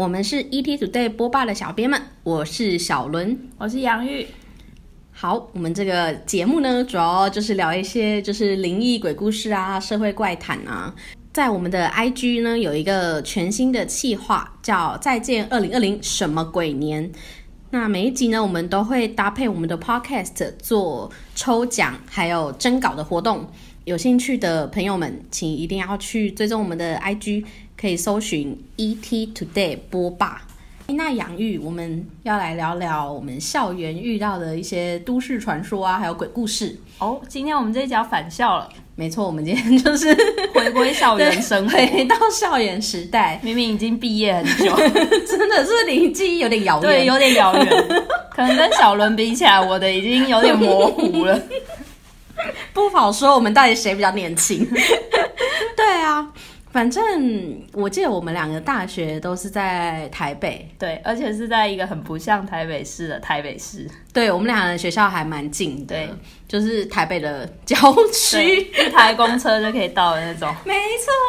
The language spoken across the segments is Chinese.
我们是 ET Today 播报的小编们，我是小伦，我是杨玉。好，我们这个节目呢，主要就是聊一些就是灵异鬼故事啊、社会怪谈啊。在我们的 IG 呢，有一个全新的企划，叫“再见二零二零什么鬼年”。那每一集呢，我们都会搭配我们的 Podcast 做抽奖，还有征稿的活动。有兴趣的朋友们，请一定要去追踪我们的 IG，可以搜寻 ET Today 播霸。那养育，我们要来聊聊我们校园遇到的一些都市传说啊，还有鬼故事。哦，今天我们这一讲返校了，没错，我们今天就是 回归校园生活，回到校园时代。明明已经毕业很久，真的是离记忆有点遥远，对，有点遥远。可能跟小伦比起来，我的已经有点模糊了。不好说，我们到底谁比较年轻？对啊。反正我记得我们两个大学都是在台北，对，而且是在一个很不像台北市的台北市。对我们两个学校还蛮近，对，就是台北的郊区，一台公车就可以到的那种。没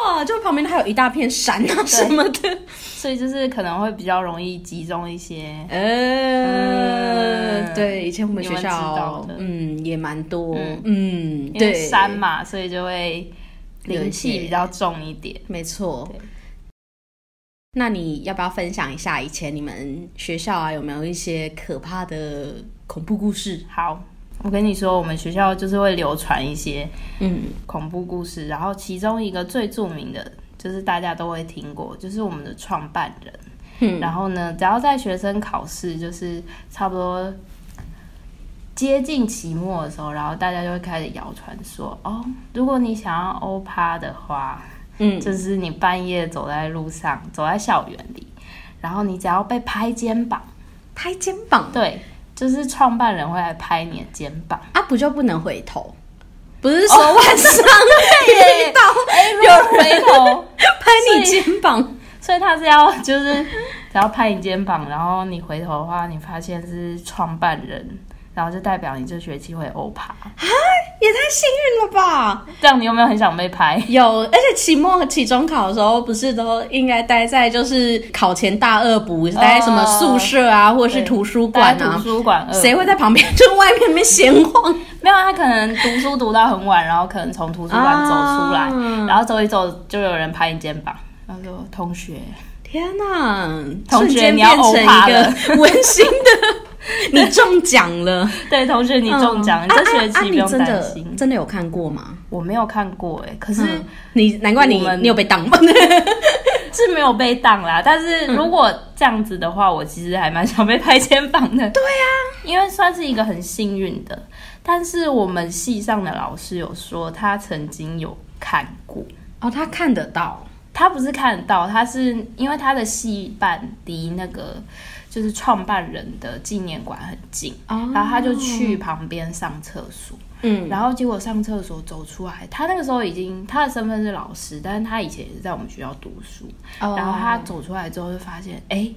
错，就旁边还有一大片山啊什么的，所以就是可能会比较容易集中一些。呃，对，以前我们学校，嗯，也蛮多，嗯，对，山嘛，所以就会。灵气比较重一点，没错。那你要不要分享一下以前你们学校啊有没有一些可怕的恐怖故事？好，我跟你说，我们学校就是会流传一些嗯恐怖故事，然后其中一个最著名的就是大家都会听过，就是我们的创办人。嗯，然后呢，只要在学生考试，就是差不多。接近期末的时候，然后大家就会开始谣传说：哦，如果你想要欧趴的话，嗯，就是你半夜走在路上，走在校园里，然后你只要被拍肩膀，拍肩膀，对，就是创办人会来拍你的肩膀。啊，不就不能回头？不是说晚上会遇到有回头 拍你肩膀，所以他是要就是只要拍你肩膀，然后你回头的话，你发现是创办人。然后就代表你这学期会欧趴啊，也太幸运了吧！这样你有没有很想被拍？有，而且期末、期中考的时候，不是都应该待在就是考前大二补，待在什么宿舍啊，或者是图书馆啊？图书馆，谁会在旁边就外面面闲晃？没有，他可能读书读到很晚，然后可能从图书馆走出来，然后走一走，就有人拍你肩膀，然后说：“同学，天哪，同学你要欧趴了，温馨的。” 你中奖了，对，同学你中奖，你这学期不用担心。真的有看过吗？我没有看过哎，可是你难怪你你有被当吗？是没有被当啦，但是如果这样子的话，我其实还蛮想被拍肩膀的。对呀，因为算是一个很幸运的。但是我们系上的老师有说，他曾经有看过哦，他看得到，他不是看得到，他是因为他的戏班离那个。就是创办人的纪念馆很近，然后他就去旁边上厕所，嗯，然后结果上厕所走出来，他那个时候已经他的身份是老师，但是他以前也是在我们学校读书，然后他走出来之后就发现，哎，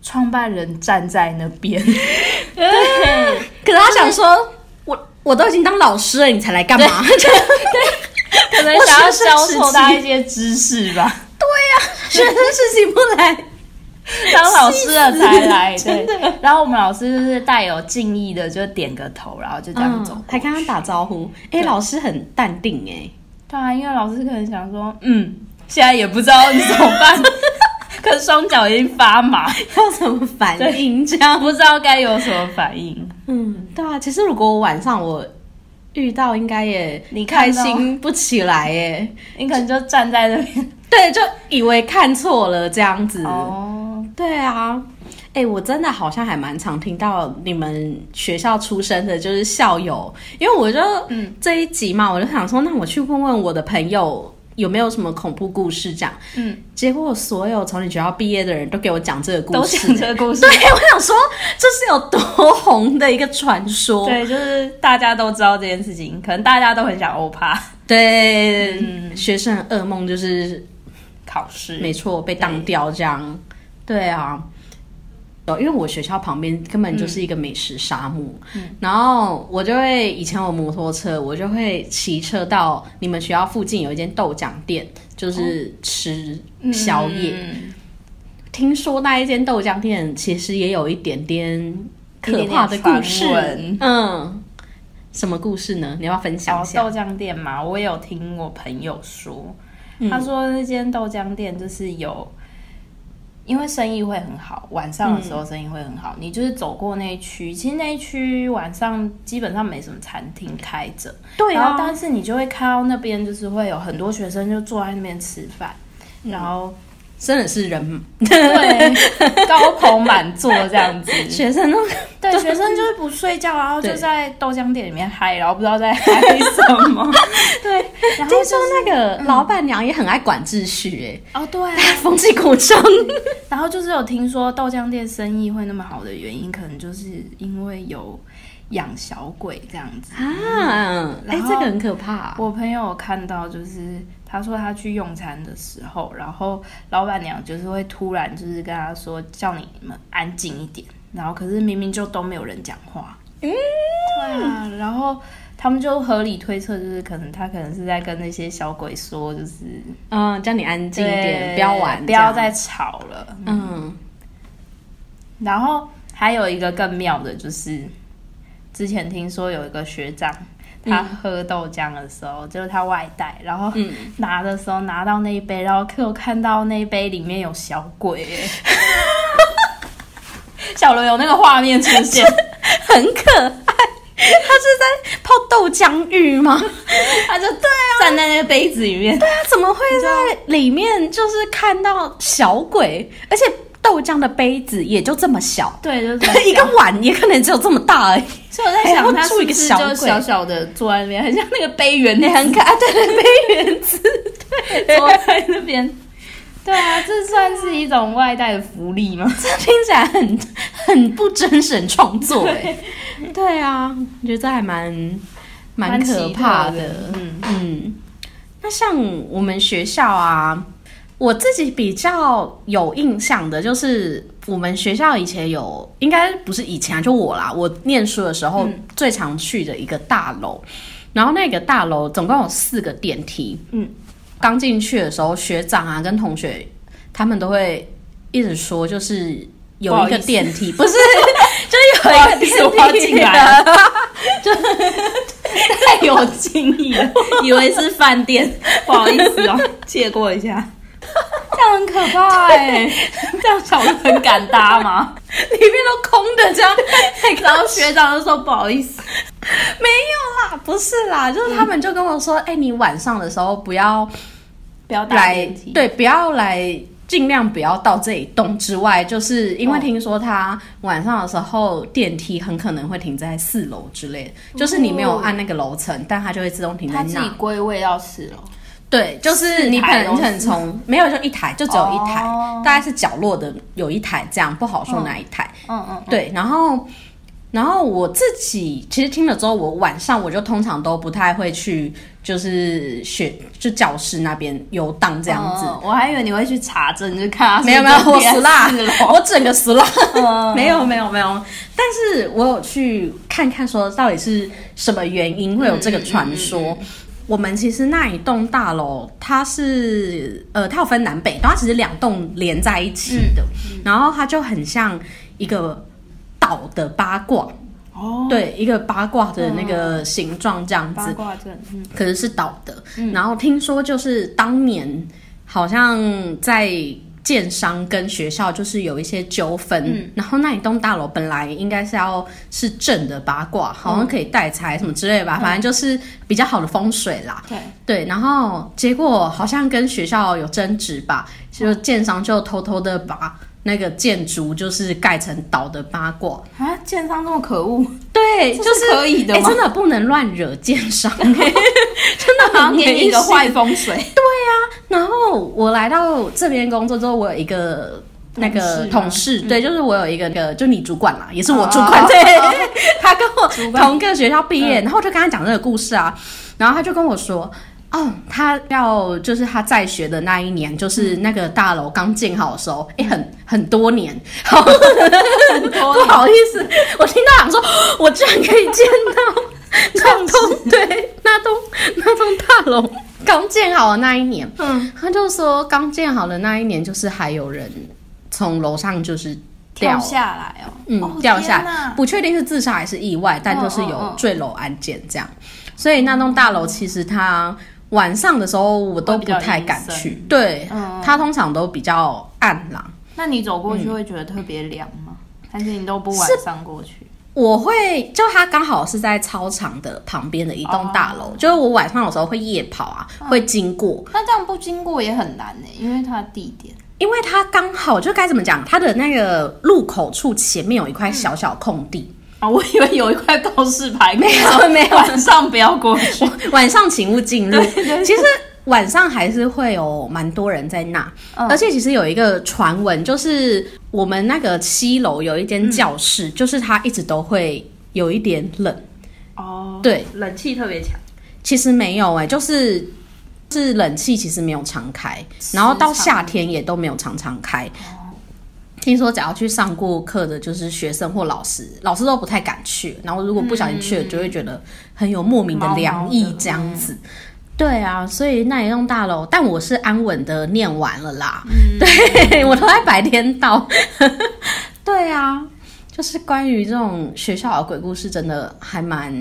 创办人站在那边，对，可是他想说，我我都已经当老师了，你才来干嘛？对，可能想要教授他一些知识吧。对呀，学生事情不来。当老师了才来，对。然后我们老师就是带有敬意的，就点个头，然后就这样走，还跟他打招呼。哎，老师很淡定哎。对啊，因为老师可能想说，嗯，现在也不知道你怎么办，可是双脚已经发麻，要怎么反应？这样不知道该有什么反应。嗯，对啊。其实如果我晚上我遇到，应该也你开心不起来耶。你可能就站在那边，对，就以为看错了这样子。哦。对啊，哎，我真的好像还蛮常听到你们学校出身的，就是校友，因为我就嗯。这一集嘛，我就想说，那我去问问我的朋友有没有什么恐怖故事这样，嗯，结果所有从你学校毕业的人都给我讲这个故事，都讲这个故事，对我想说这是有多红的一个传说，对，就是大家都知道这件事情，可能大家都很想欧趴，对，学生噩梦就是考试，没错，被当掉这样。对啊，因为我学校旁边根本就是一个美食沙漠，然后我就会以前有摩托车，我就会骑车到你们学校附近有一间豆浆店，就是吃宵夜。天听说那一间豆浆店其实也有一点点可怕的故事。嗯，什么故事呢？你要分享一下。豆浆店嘛，我也有听我朋友说，他说那间豆浆店就是有。因为生意会很好，晚上的时候生意会很好。你就是走过那一区，其实那一区晚上基本上没什么餐厅开着，对啊。但是你就会看到那边就是会有很多学生就坐在那边吃饭，然后。真的是人。对高朋满座这样子，学生都对学生就是不睡觉，然后就在豆浆店里面嗨，然后不知道在嗨什么。对，听说那个老板娘也很爱管秩序，哎，哦对，风气鼓掌。然后就是有听说豆浆店生意会那么好的原因，可能就是因为有养小鬼这样子啊。哎，这个很可怕。我朋友看到就是。他说他去用餐的时候，然后老板娘就是会突然就是跟他说叫你们安静一点，然后可是明明就都没有人讲话，嗯，对啊，然后他们就合理推测就是可能他可能是在跟那些小鬼说，就是嗯，叫你安静一点，不要玩，不要再吵了，嗯。然后还有一个更妙的就是，之前听说有一个学长。他喝豆浆的时候，就是他外带，然后拿的时候拿到那一杯，然后我看到那一杯里面有小鬼，小罗有那个画面出现，很可爱。他是在泡豆浆浴吗？他就对啊，站在那个杯子里面。对啊，怎么会在里面就是看到小鬼？而且。豆浆的杯子也就这么小，对，就是 一个碗也可能只有这么大而已。所以我在想，他住一个小小小的坐在那边，很像那个杯圆，很可爱，对，杯圆子，对，坐在那边。对啊，这算是一种外带的福利吗？这听起来很很不真实创作哎。对啊，我觉得这还蛮蛮可怕的。嗯嗯，那像我们学校啊。我自己比较有印象的，就是我们学校以前有，应该不是以前，就我啦。我念书的时候最常去的一个大楼，然后那个大楼总共有四个电梯。嗯，刚进去的时候，学长啊跟同学他们都会一直说，就是有一个电梯，不是，就是有一个电梯进来，就太有敬意了，以为是饭店，不好意思哦，借过一下。这样很可怕 哎，这样小的很敢搭吗？里面都空的，这样，然后学长就说不好意思，没有啦，不是啦，就是他们就跟我说，哎，你晚上的时候不要不要来，对，不要来，尽量不要到这一栋之外，就是因为听说他晚上的时候电梯很可能会停在四楼之类的，就是你没有按那个楼层，但它就会自动停在那，自己归位到四楼。对，就是你可能可能从没有就一台，就只有一台，大概是角落的有一台，这样不好说哪一台。嗯嗯。对，然后然后我自己其实听了之后，我晚上我就通常都不太会去，就是学就教室那边游荡这样子。我还以为你会去查证，就看没有没有，我死啦，我整个死啦。没有没有没有，但是我有去看看说到底是什么原因会有这个传说。我们其实那一栋大楼，它是呃，它有分南北，它其实两栋连在一起的，然后它就很像一个岛的八卦哦，对，一个八卦的那个形状这样子，八卦阵，可是是岛的，然后听说就是当年好像在。建商跟学校就是有一些纠纷，然后那一栋大楼本来应该是要是正的八卦，好像可以带财什么之类吧，反正就是比较好的风水啦。对。对，然后结果好像跟学校有争执吧，就建商就偷偷的把那个建筑就是盖成倒的八卦。啊！建商这么可恶，对，就是可以的，真的不能乱惹建商，真的好像给你一个坏风水。对呀，然后我来到这边工作之后，我有一个那个同事，对，就是我有一个个，就你主管啦，也是我主管，对，他跟我同个学校毕业，然后就跟他讲这个故事啊，然后他就跟我说。哦，他要就是他在学的那一年，就是那个大楼刚建好的时候，哎，很很多年，好，不好意思，我听到想说，我居然可以见到 那栋对那栋那栋大楼刚建好的那一年，嗯，他就说刚建好的那一年，就是还有人从楼上就是掉。下来哦，嗯，掉下来，不确定是自杀还是意外，但就是有坠楼案件这样。所以那栋大楼其实它晚上的时候我都不太敢去，对，它通常都比较暗啦。那你走过去会觉得特别凉吗？还是你都不晚上过去？我会，就它刚好是在操场的旁边的一栋大楼，就是我晚上有时候会夜跑啊，会经过。那这样不经过也很难呢，因为它地点，因为它刚好就该怎么讲，它的那个路口处前面有一块小小空地。啊，我以为有一块告示牌，没有没有，晚上不要过去，晚上请勿进入。其实。晚上还是会有蛮多人在那，而且其实有一个传闻，就是我们那个七楼有一间教室，就是它一直都会有一点冷。哦，对，冷气特别强。其实没有哎，就是是冷气其实没有常开，然后到夏天也都没有常常开。听说只要去上过课的，就是学生或老师，老师都不太敢去。然后如果不小心去了，就会觉得很有莫名的凉意这样子。对啊，所以那一栋大楼，但我是安稳的念完了啦。嗯对 我都在白天到。对啊，就是关于这种学校的鬼故事，真的还蛮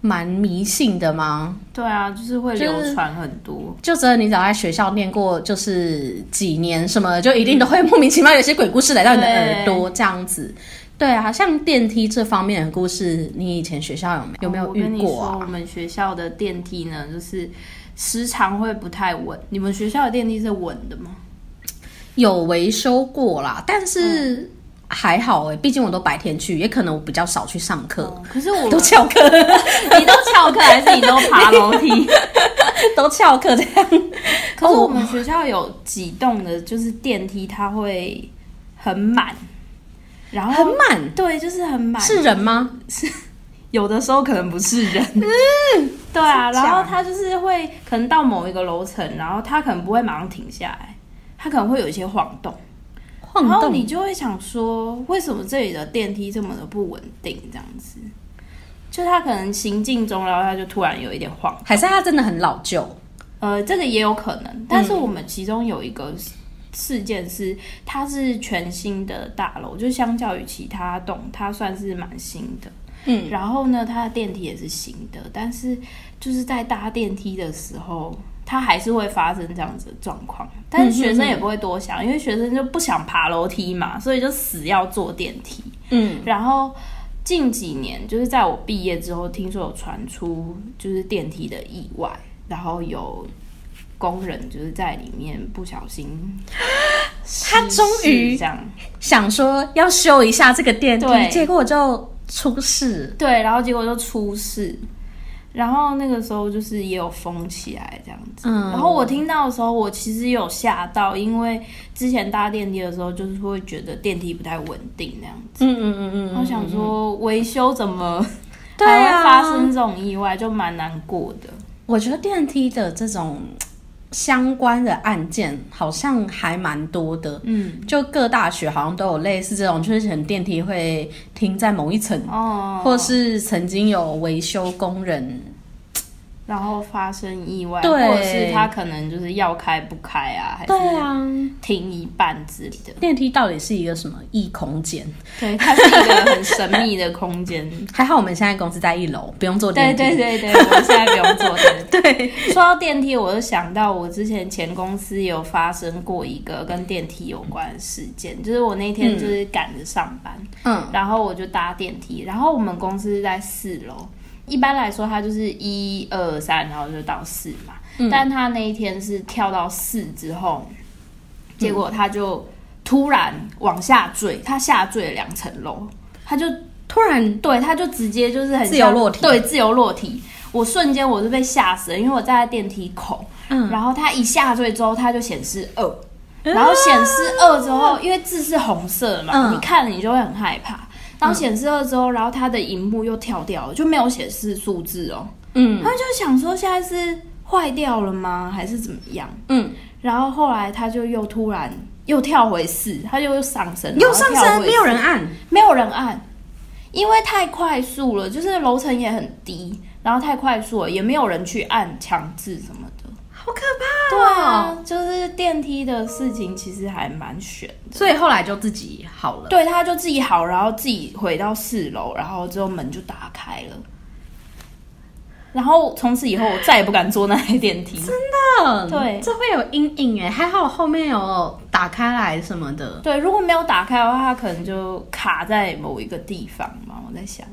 蛮迷信的吗？对啊，就是会流传很多。就只有你只要在学校念过，就是几年什么，就一定都会莫名其妙有些鬼故事来到你的耳朵这样子。对啊，像电梯这方面的故事，你以前学校有没有没有遇过啊？我们学校的电梯呢，就是时常会不太稳。你们学校的电梯是稳的吗？有维修过啦，但是还好哎，毕竟我都白天去，也可能我比较少去上课。可是我 都翘课，你都翘课还是你都爬楼梯？都翘课这样。可是我们学校有几栋的，就是电梯它会很满。然后很满，对，就是很满。是人吗？是，有的时候可能不是人。嗯，对啊。然后他就是会，可能到某一个楼层，然后他可能不会马上停下来，他可能会有一些晃动。晃动。然后你就会想说，为什么这里的电梯这么的不稳定？这样子，就他可能行进中，然后他就突然有一点晃。还是他真的很老旧？呃，这个也有可能。但是我们其中有一个。事件是，它是全新的大楼，就相较于其他栋，它算是蛮新的。嗯，然后呢，它的电梯也是新的，但是就是在搭电梯的时候，它还是会发生这样子的状况。但是学生也不会多想，因为学生就不想爬楼梯嘛，所以就死要坐电梯。嗯，然后近几年，就是在我毕业之后，听说有传出就是电梯的意外，然后有。工人就是在里面不小心，他终于想说要修一下这个电梯，结果就出事。对，然后结果就出事，然后那个时候就是也有封起来这样子。嗯，然后我听到的时候，我其实有吓到，因为之前搭电梯的时候，就是会觉得电梯不太稳定那样子。嗯嗯嗯嗯，我想说维修怎么还会发生这种意外，就蛮难过的。我觉得电梯的这种。相关的案件好像还蛮多的，嗯，就各大学好像都有类似这种，就是可能电梯会停在某一层，哦，或是曾经有维修工人。然后发生意外，或者是他可能就是要开不开啊，还是停一半之类的。电梯到底是一个什么异空间？对，它是一个很神秘的空间。还好我们现在公司在一楼，不用坐电梯。对对对对，我们现在不用坐电梯。对，说到电梯，我就想到我之前前公司有发生过一个跟电梯有关的事件，就是我那天就是赶着上班，嗯，然后我就搭电梯，然后我们公司在四楼。一般来说，它就是一二三，然后就到四嘛。但他那一天是跳到四之后，结果他就突然往下坠，他下坠了两层楼，他就突然？对，他就直接就是很自由落体，对，自由落体。我瞬间我是被吓死了，因为我站在电梯口，嗯，然后他一下坠之后，他就显示二，然后显示二之后，因为字是红色嘛，你看了你就会很害怕。当显示了之后，然后它的荧幕又跳掉了，就没有显示数字哦。嗯，他就想说现在是坏掉了吗，还是怎么样？嗯，然后后来他就又突然又跳回四，他就又上升，又上升，没有人按，没有人按，因为太快速了，就是楼层也很低，然后太快速了，也没有人去按强制什么的。好可怕、对啊，就是电梯的事情其实还蛮悬的。所以后来就自己好了。对，他就自己好，然后自己回到四楼，然后之后门就打开了。然后从此以后，我再也不敢坐那台电梯。真的，对这会有阴影哎，还好后面有打开来什么的。对，如果没有打开的话，它可能就卡在某一个地方嘛。我在想，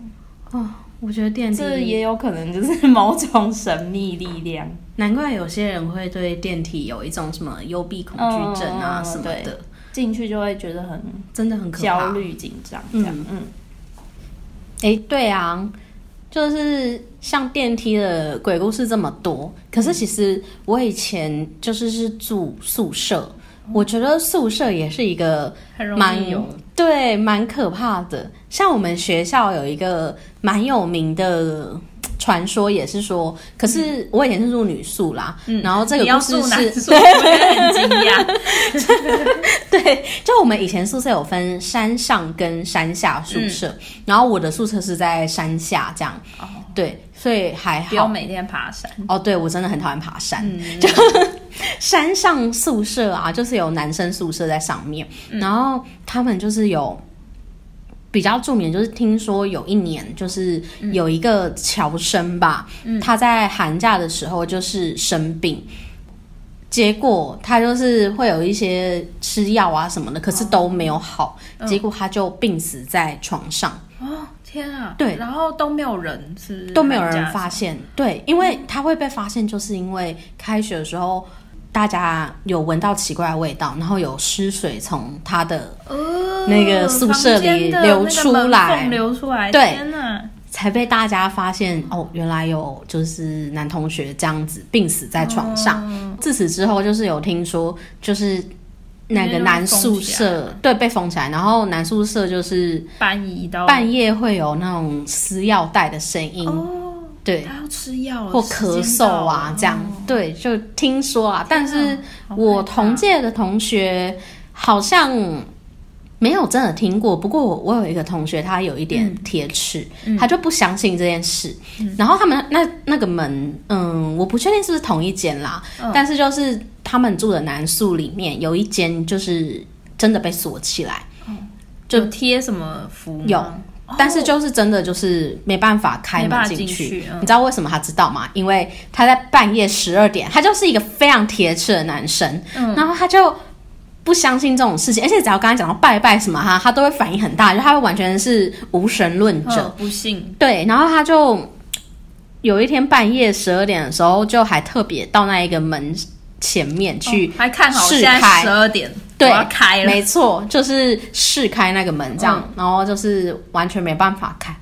哦，我觉得电梯这也有可能就是 某种神秘力量。难怪有些人会对电梯有一种什么幽闭恐惧症啊嗯什么的，进去就会觉得很真的很可怕。焦虑、紧张这样。嗯，哎，对啊，就是像电梯的鬼故事这么多，可是其实我以前就是是住宿舍，我觉得宿舍也是一个蛮有。对蛮可怕的。像我们学校有一个蛮有名的。传说也是说，可是我以前是住女宿啦，然后这个故事是 宿，我也很惊讶。对，就我们以前宿舍有分山上跟山下宿舍，嗯然后我的宿舍是在山下这样，哦对，所以还好。不用每天爬山。哦，对我真的很讨厌爬山，嗯。就山上宿舍啊，就是有男生宿舍在上面，嗯。然后他们就是有。比较著名就是听说有一年，就是嗯。有一个侨生吧，他在寒假的时候就是生病，结果他就是会有一些吃药啊什么的，可是都没有好，结果他就病死在床上，哦，天啊！对然后都没有人，都没有人发现。对，因为他会被发现，就是因为开学的时候。大家有闻到奇怪的味道，然后有湿水从他的呃那个宿舍里流出来流出来，对！才被大家发现哦，原来有就是男同学这样子病死在床上。嗯自此之后，就是有听说，就是那个男宿舍对被封起来，然后男宿舍就是搬移到半夜会有那种撕药袋的声音，哦，对，他要吃药了或咳嗽啊这样，对，就听说啊。但是我同届的同学好像没有真的听过，不过我我有一个同学，他有一点铁齿，他就不相信这件事。然后他们那那个门，嗯，我不确定是不是同一间啦，但是就是他们住的男宿里面有一间就是真的被锁起来，就贴什么符吗？有但是就是真的就是没办法开门进去，嗯。你知道为什么他知道吗？因为他在半夜十二点，他就是一个非常铁齿的男生，嗯。然后他就不相信这种事情，而且只要刚才讲到拜拜什么哈，他都会反应很大，就他会完全是无神论者，嗯不信，对，然后他就有一天半夜十二点的时候，就还特别到那一个门前面去哦还看好在开十二点，我对要开了，没错，就是试开那个门这样，嗯然后就是完全没办法开。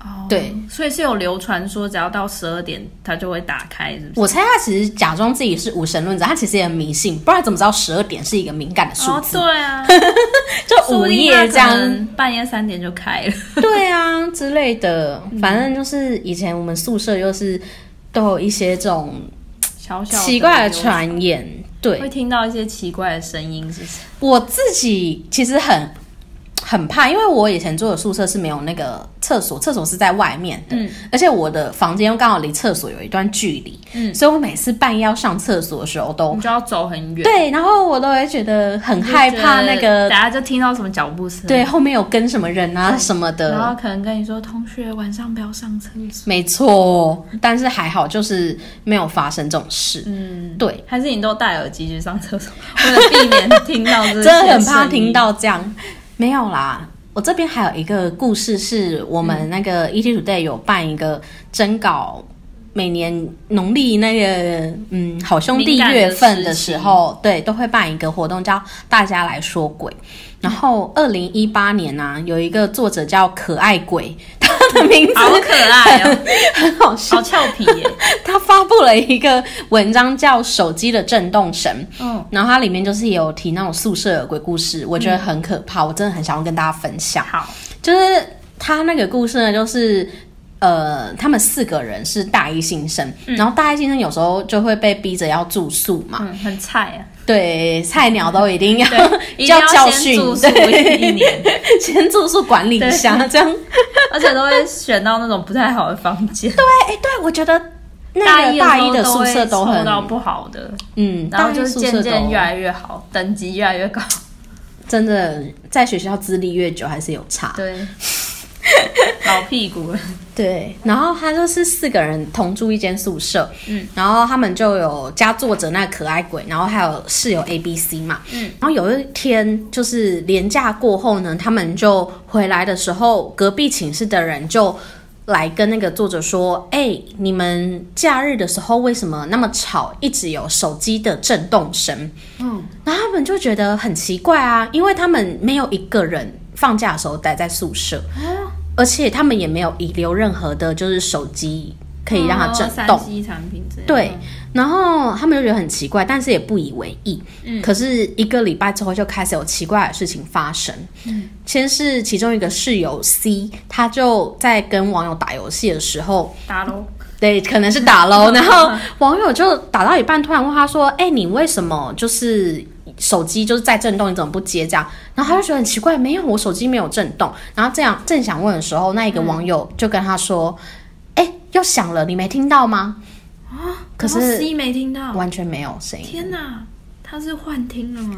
哦对，所以是有流传说，只要到十二点，它就会打开，是不是？我猜他其实假装自己是无神论者，他其实也很迷信，不然怎么知道十二点是一个敏感的数哦，字？对啊，就午夜它这样半夜三点就开了。对啊之类的。反正就是以前我们宿舍又是都有一些这种小小奇怪的传言。对会听到一些奇怪的声音，是不是？我自己其实很很怕，因为我以前住的宿舍是没有那个厕所，厕所是在外面的，嗯而且我的房间又刚好离厕所有一段距离，嗯所以我每次半夜要上厕所的时候都你就要走很远，对，然后我都会觉得很害怕那个大家就听到什么脚步声，对，后面有跟什么人啊什么的然后。可能跟你说，同学晚上不要上厕所。没错，但是还好，就是没有发生这种事。嗯，对，还是你都戴耳机去上厕所，为了避免听到这 真的很怕听。到这样。没有啦，我这边还有一个故事，是我们那个 ET Today 有办一个征稿，每年农历那个嗯好兄弟月份的时候，对，都会办一个活动，叫大家来说鬼。然后二零一八年呢、有一个作者叫可爱鬼，他的名字。好可爱哦，很好笑。好俏皮耶。他发布了一个文章叫《手机的震动神》，嗯，然后它里面就是有提那种宿舍的鬼故事，我觉得很可怕，我真的很想要跟大家分享。好，就是他那个故事呢，就是呃，他们四个人是大一新生，然后大一新生有时候就会被逼着要住宿嘛，嗯，很菜啊，对，菜鸟都一定要 对，一定要教训，先住宿对，一年，先住宿管理一下，这样。而且都会选到那种不太好的房间。对哎，对，我觉得那个大一的宿舍都很到不好的，嗯，然后就渐渐越来越好，等级越来越高。真的，在学校资历越久还是有差。对，老屁股了。对，然后他就是四个人同住一间宿舍，嗯，然后他们就有加作者那可爱鬼，然后还有室友 A、B、C 嘛，嗯，然后有一天就是年假过后呢，他们就回来的时候，隔壁寝室的人就。来跟那个作者说，哎，你们假日的时候为什么那么吵，一直有手机的震动声？嗯，然后他们就觉得很奇怪啊，因为他们没有一个人放假的时候待在宿舍，而且他们也没有遗留任何的，就是手机。可以让它震动，哦、产品对，然后他们就觉得很奇怪，但是也不以为意。嗯，可是一个礼拜之后就开始有奇怪的事情发生。嗯，先是其中一个室友 C，他就在跟网友打游戏的时候打喽，对，可能是打喽，然后网友就打到一半，突然问他说：“哎，你为什么就是手机就是在震动？你怎么不接？”这样，然后他就觉得很奇怪，没有，我手机没有震动。然后这样正想问的时候，那一个网友就跟他说。哎又响了，你没听到吗？啊！可是 C 没听到，完全没有声音。天哪，他是幻听了吗？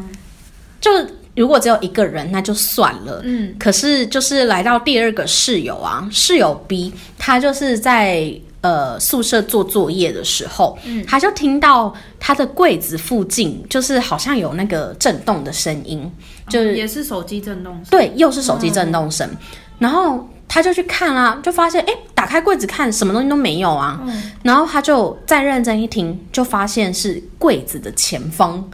就如果只有一个人，那就算了。嗯，可是就是来到第二个室友啊，室友 B，他就是在呃宿舍做作业的时候，嗯，他就听到他的柜子附近就是好像有那个震动的声音，就是也是手机震动声，对，又是手机震动声，然后。他就去看啊，就发现哎，打开柜子看，什么东西都没有啊。然后他就再认真一听，就发现是柜子的前方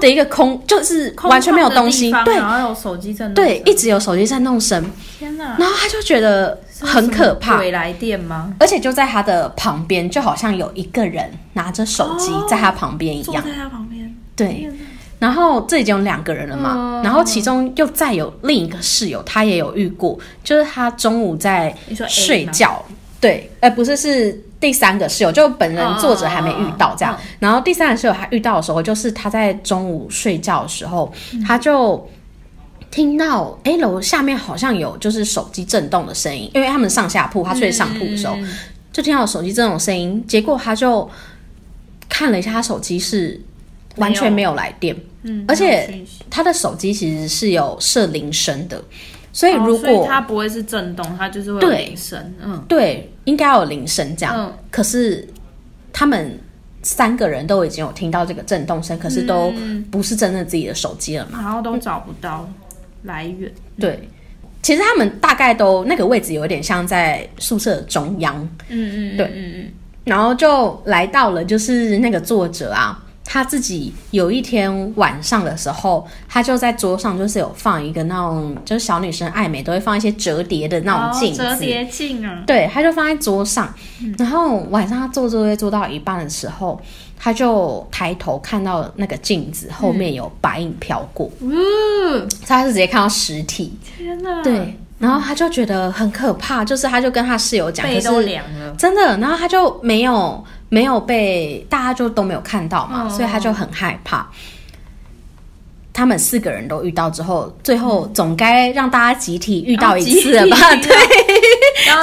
的一个空，就是完全没有东西。对，然后有手机震动。对，一直有手机在弄声。天哪！然后他就觉得很可怕。鬼来电吗？而且就在他的旁边，就好像有一个人拿着手机在他旁边一样。在他旁边。对。然后这已经有两个人了嘛，然后其中又再有另一个室友，他也有遇过，就是他中午在睡觉，对，呃，不是是第三个室友，就本人作者还没遇到这样，然后第三个室友他遇到的时候，就是他在中午睡觉的时候，他就听到哎楼下面好像有就是手机震动的声音，因为他们上下铺，他睡上铺的时候就听到手机这种声音，结果他就看了一下他手机是。完全没有来电，嗯，而且他的手机其实是有设铃声的，所以如果它不会是震动，它就是会有铃声，嗯，对，应该要有铃声这样。可是他们三个人都已经有听到这个震动声，可是都不是真的自己的手机了嘛，然后都找不到来源。对，其实他们大概都那个位置有点像在宿舍中央，嗯嗯，对，嗯嗯，然后就来到了就是那个作者啊。他自己有一天晚上的时候，他就在桌上，就是有放一个那种，就是小女生爱美都会放一些折叠的那种镜子，折叠镜啊。对，他就放在桌上。然后晚上他做作业做到一半的时候，他就抬头看到那个镜子后面有白影飘过，嗯，他是直接看到实体。天哪！对，然后他就觉得很可怕，就是他就跟他室友讲，背都凉了，真的。然后他就没有。没有被大家就都没有看到嘛，所以他就很害怕。他们四个人都遇到之后，最后总该让大家集体遇到一次了吧？对，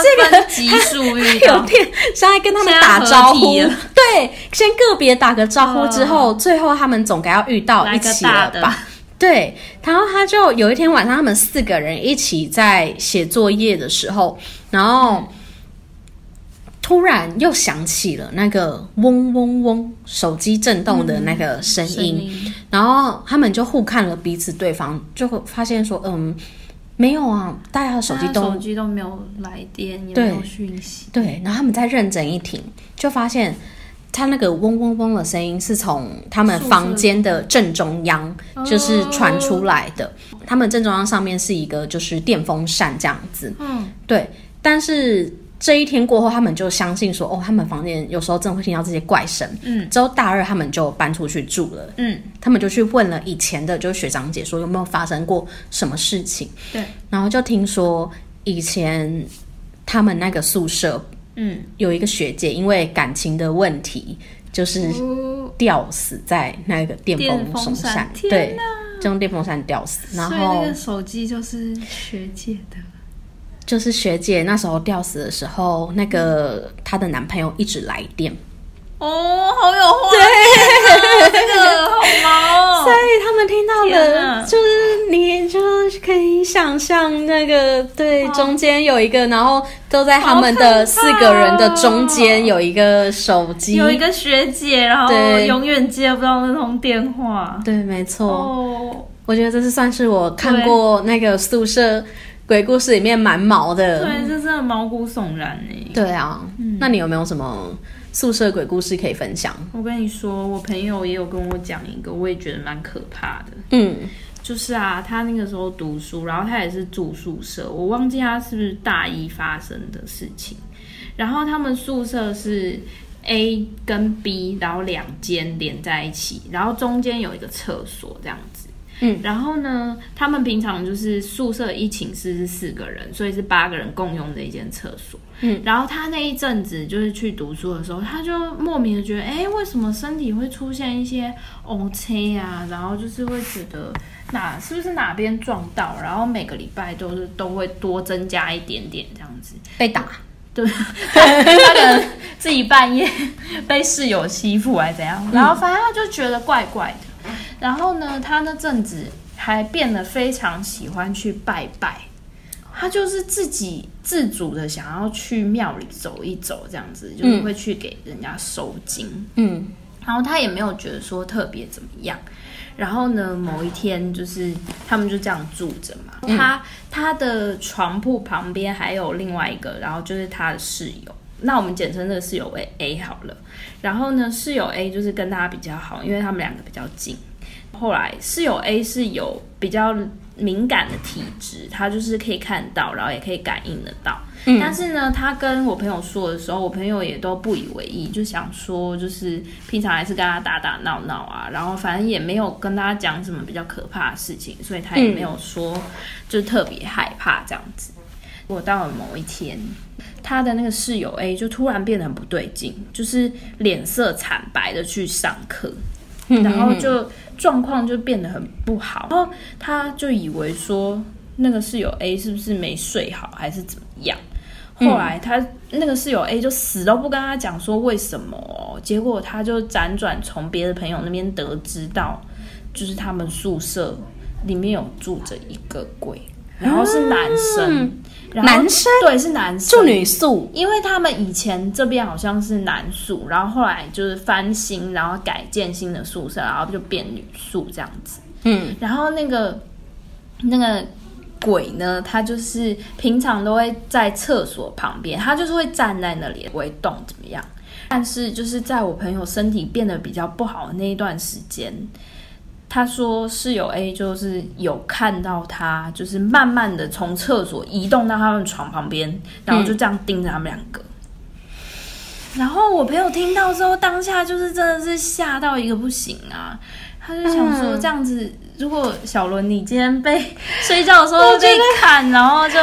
这个集数遇到，有点现在跟他们打招呼，对，先个别打个招呼之后，最后他们总该要遇到一起了吧？对，然后他就有一天晚上，他们四个人一起在写作业的时候，然后。突然又响起了那个嗡嗡嗡手机震动的那个声音，然后他们就互看了彼此，对方就会发现说：“嗯，没有啊，大家的手机都手机都没有来电，也没有讯息。”对，然后他们再认真一听，就发现他那个嗡嗡嗡的声音是从他们房间的正中央就是传出来的。他们正中央上面是一个就是电风扇这样子，嗯，对，但是。这一天过后，他们就相信说，哦，他们房间有时候真的会听到这些怪声。嗯，之后大二他们就搬出去住了。嗯，他们就去问了以前的，就是学长姐说有没有发生过什么事情。对，然后就听说以前他们那个宿舍，嗯，有一个学姐因为感情的问题，就是吊死在那个电风扇。对，就用电风扇吊死。然后那个手机就是学姐的。就是学姐那时候吊死的时候，那个她的男朋友一直来电，哦，好有画面，这个好毛哦。所以他们听到的，就是你就是可以想象那个对中间有一个，然后都在他们的四个人的中间有一个手机，有一个学姐，然后永远接不到那通电话。对，没错。哦，我觉得这是算是我看过那个宿舍鬼故事里面蛮毛的。对，这真的毛骨悚然哎。对啊，那你有没有什么？宿舍鬼故事可以分享。我跟你说，我朋友也有跟我讲一个，我也觉得蛮可怕的。嗯，就是啊，他那个时候读书，然后他也是住宿舍，我忘记他是不是大一发生的事情。然后他们宿舍是 A 跟 B，然后两间连在一起，然后中间有一个厕所这样子。嗯，然后呢，他们平常就是宿舍一寝室是四个人，所以是八个人共用的一间厕所。嗯，然后他那一阵子就是去读书的时候，他就莫名的觉得，哎，为什么身体会出现一些 O C 啊？然后就是会觉得哪是不是哪边撞到？然后每个礼拜都是都会多增加一点点这样子被打，对，他 可能自己半夜被室友欺负还是怎样，然后反正他就觉得怪怪的。然后呢，他那阵子还变得非常喜欢去拜拜。他就是自己自主的想要去庙里走一走，这样子就是会去给人家收金，嗯，然后他也没有觉得说特别怎么样。然后呢，某一天就是他们就这样住着嘛，他他的床铺旁边还有另外一个，然后就是他的室友，那我们简称这个室友为 A 好了。然后呢，室友 A 就是跟他比较好，因为他们两个比较近。后来室友 A 是有比较。敏感的体质，他就是可以看到，然后也可以感应得到。但是呢，他跟我朋友说的时候，我朋友也都不以为意，就想说，就是平常还是跟他打打闹闹啊，然后反正也没有跟他讲什么比较可怕的事情，所以他也没有说就特别害怕这样子。我到了某一天，他的那个室友 A 就突然变得很不对劲，就是脸色惨白的去上课。然后就状况就变得很不好，然后他就以为说那个室友 A 是不是没睡好还是怎么样？后来他那个室友 A 就死都不跟他讲说为什么，结果他就辗转从别的朋友那边得知到，就是他们宿舍里面有住着一个鬼，然后是男生。男生对是男生住女宿，因为他们以前这边好像是男宿，然后后来就是翻新，然后改建新的宿舍，然后就变女宿这样子。嗯，然后那个那个鬼呢，他就是平常都会在厕所旁边，他就是会站在那里不会动怎么样？但是就是在我朋友身体变得比较不好的那一段时间。他说室友 A 就是有看到他，就是慢慢的从厕所移动到他们床旁边，然后就这样盯着他们两个。然后我朋友听到之后，当下就是真的是吓到一个不行啊！他就想说，这样子，如果小伦你今天被 睡觉的时候被看，然后就。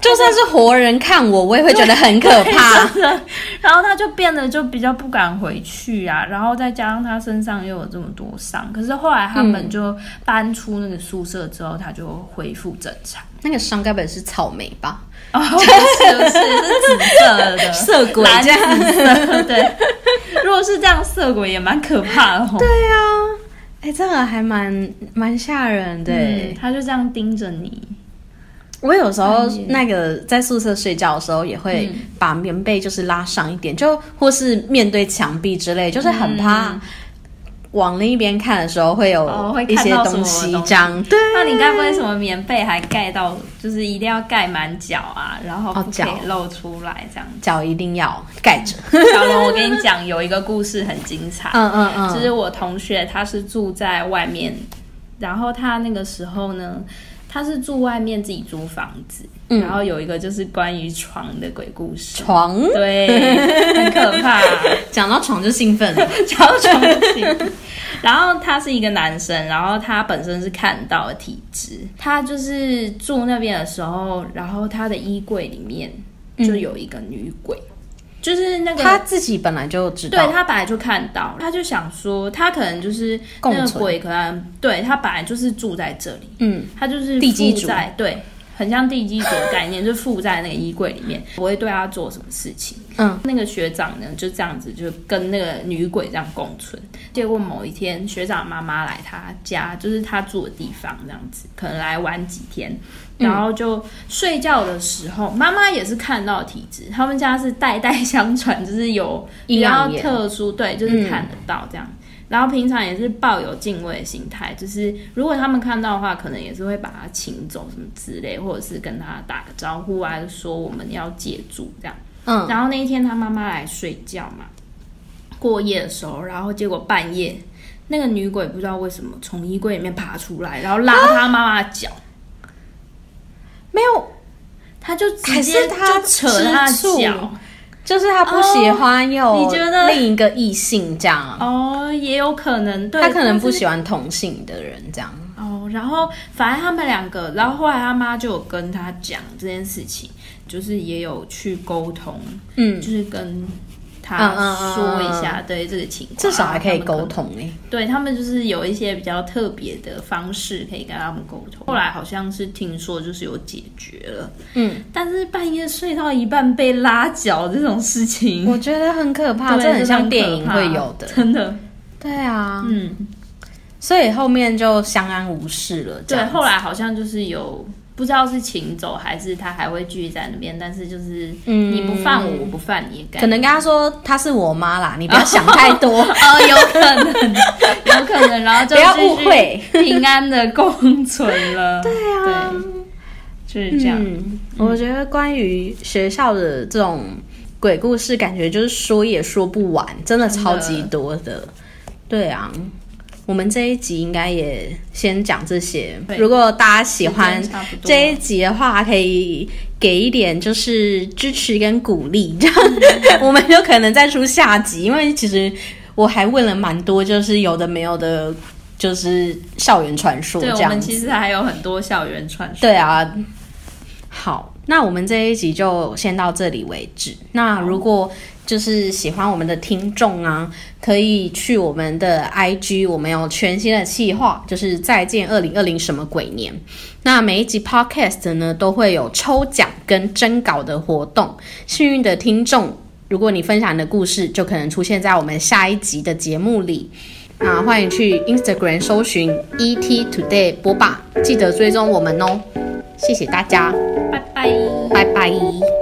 就算是活人看我，我也会觉得很可怕。然后他就变得就比较不敢回去啊，然后再加上他身上又有这么多伤。可是后来他们就搬出那个宿舍之后，他就恢复正常。那个伤该不会是草莓吧？哦，不是，是是紫色的 色鬼，蓝紫色。对，如果是这样，色鬼也蛮可怕的。对呀，哎，这个还蛮蛮吓人的。他就这样盯着你。我有时候那个在宿舍睡觉的时候，也会把棉被就是拉上一点，就或是面对墙壁之类，就是很怕往另一边看的时候会有一些东西这样。对，那你该不会什么棉被还盖到，就是一定要盖满脚啊，然后不可以露出来这样？脚一定要盖着。小龙，我跟你讲，有一个故事很精彩。嗯嗯嗯，就是我同学他是住在外面，然后他那个时候呢。他是住外面自己租房子，然后有一个就是关于床的鬼故事。床对，很可怕。讲到床就兴奋，讲到床就兴奋。然后他是一个男生，然后他本身是看到的体质。他就是住那边的时候，然后他的衣柜里面就有一个女鬼。就是那个他自己本来就知道，对他本来就看到，他就想说，他可能就是那个鬼，可能对他本来就是住在这里，嗯，他就是地基主，对，很像地基组的概念，就附在那个衣柜里面，不会对他做什么事情。嗯，那个学长呢就这样子，就跟那个女鬼这样共存。结果某一天，学长妈妈来他家，就是他住的地方，这样子，可能来玩几天，然后就睡觉的时候，妈妈也是看到体质，他们家是代代相传，就是有比较特殊，对，就是看得到这样。然后平常也是抱有敬畏的心态，就是如果他们看到的话，可能也是会把他请走什么之类，或者是跟他打个招呼啊，说我们要借住这样。嗯。然后那一天他妈妈来睡觉嘛，过夜的时候，然后结果半夜那个女鬼不知道为什么从衣柜里面爬出来，然后拉他妈妈的脚。没有，他就直接就扯他的脚。就是他不喜欢有另一个异性这样哦，也有可能对，他可能不喜欢同性的人这样哦。然后反正他们两个，然后后来他妈就有跟他讲这件事情，就是也有去沟通，嗯，就是跟。他说一下，对这个情况，至少还可以沟通哎。对他们就是有一些比较特别的方式可以跟他们沟通。后来好像是听说就是有解决了，嗯。但是半夜睡到一半被拉脚这种事情，我觉得很可怕，这很像电影会有的，真的。对啊，嗯。所以后面就相安无事了。对，后来好像就是有。不知道是请走还是他还会继续在那边，但是就是你不犯我，我不犯你，可能跟他说她是我妈啦，你不要想太多 哦，有可能，有可能，然后就不要误会，平安的共存了。对啊，就是这样。我觉得关于学校的这种鬼故事，感觉就是说也说不完，真的超级多的。对啊。我们这一集应该也先讲这些。如果大家喜欢这一集的话，可以给一点就是支持跟鼓励，这样我们就可能再出下集。因为其实我还问了蛮多，就是有的没有的，就是校园传说。对，我们其实还有很多校园传说。对啊，好，那我们这一集就先到这里为止。那如果就是喜欢我们的听众啊，可以去我们的 IG，我们有全新的企划，就是再见二零二零什么鬼年。那每一集 Podcast 呢，都会有抽奖跟征稿的活动。幸运的听众，如果你分享的故事，就可能出现在我们下一集的节目里。那欢迎去 Instagram 搜寻 ET Today 播霸，记得追踪我们哦。谢谢大家，拜拜，拜拜。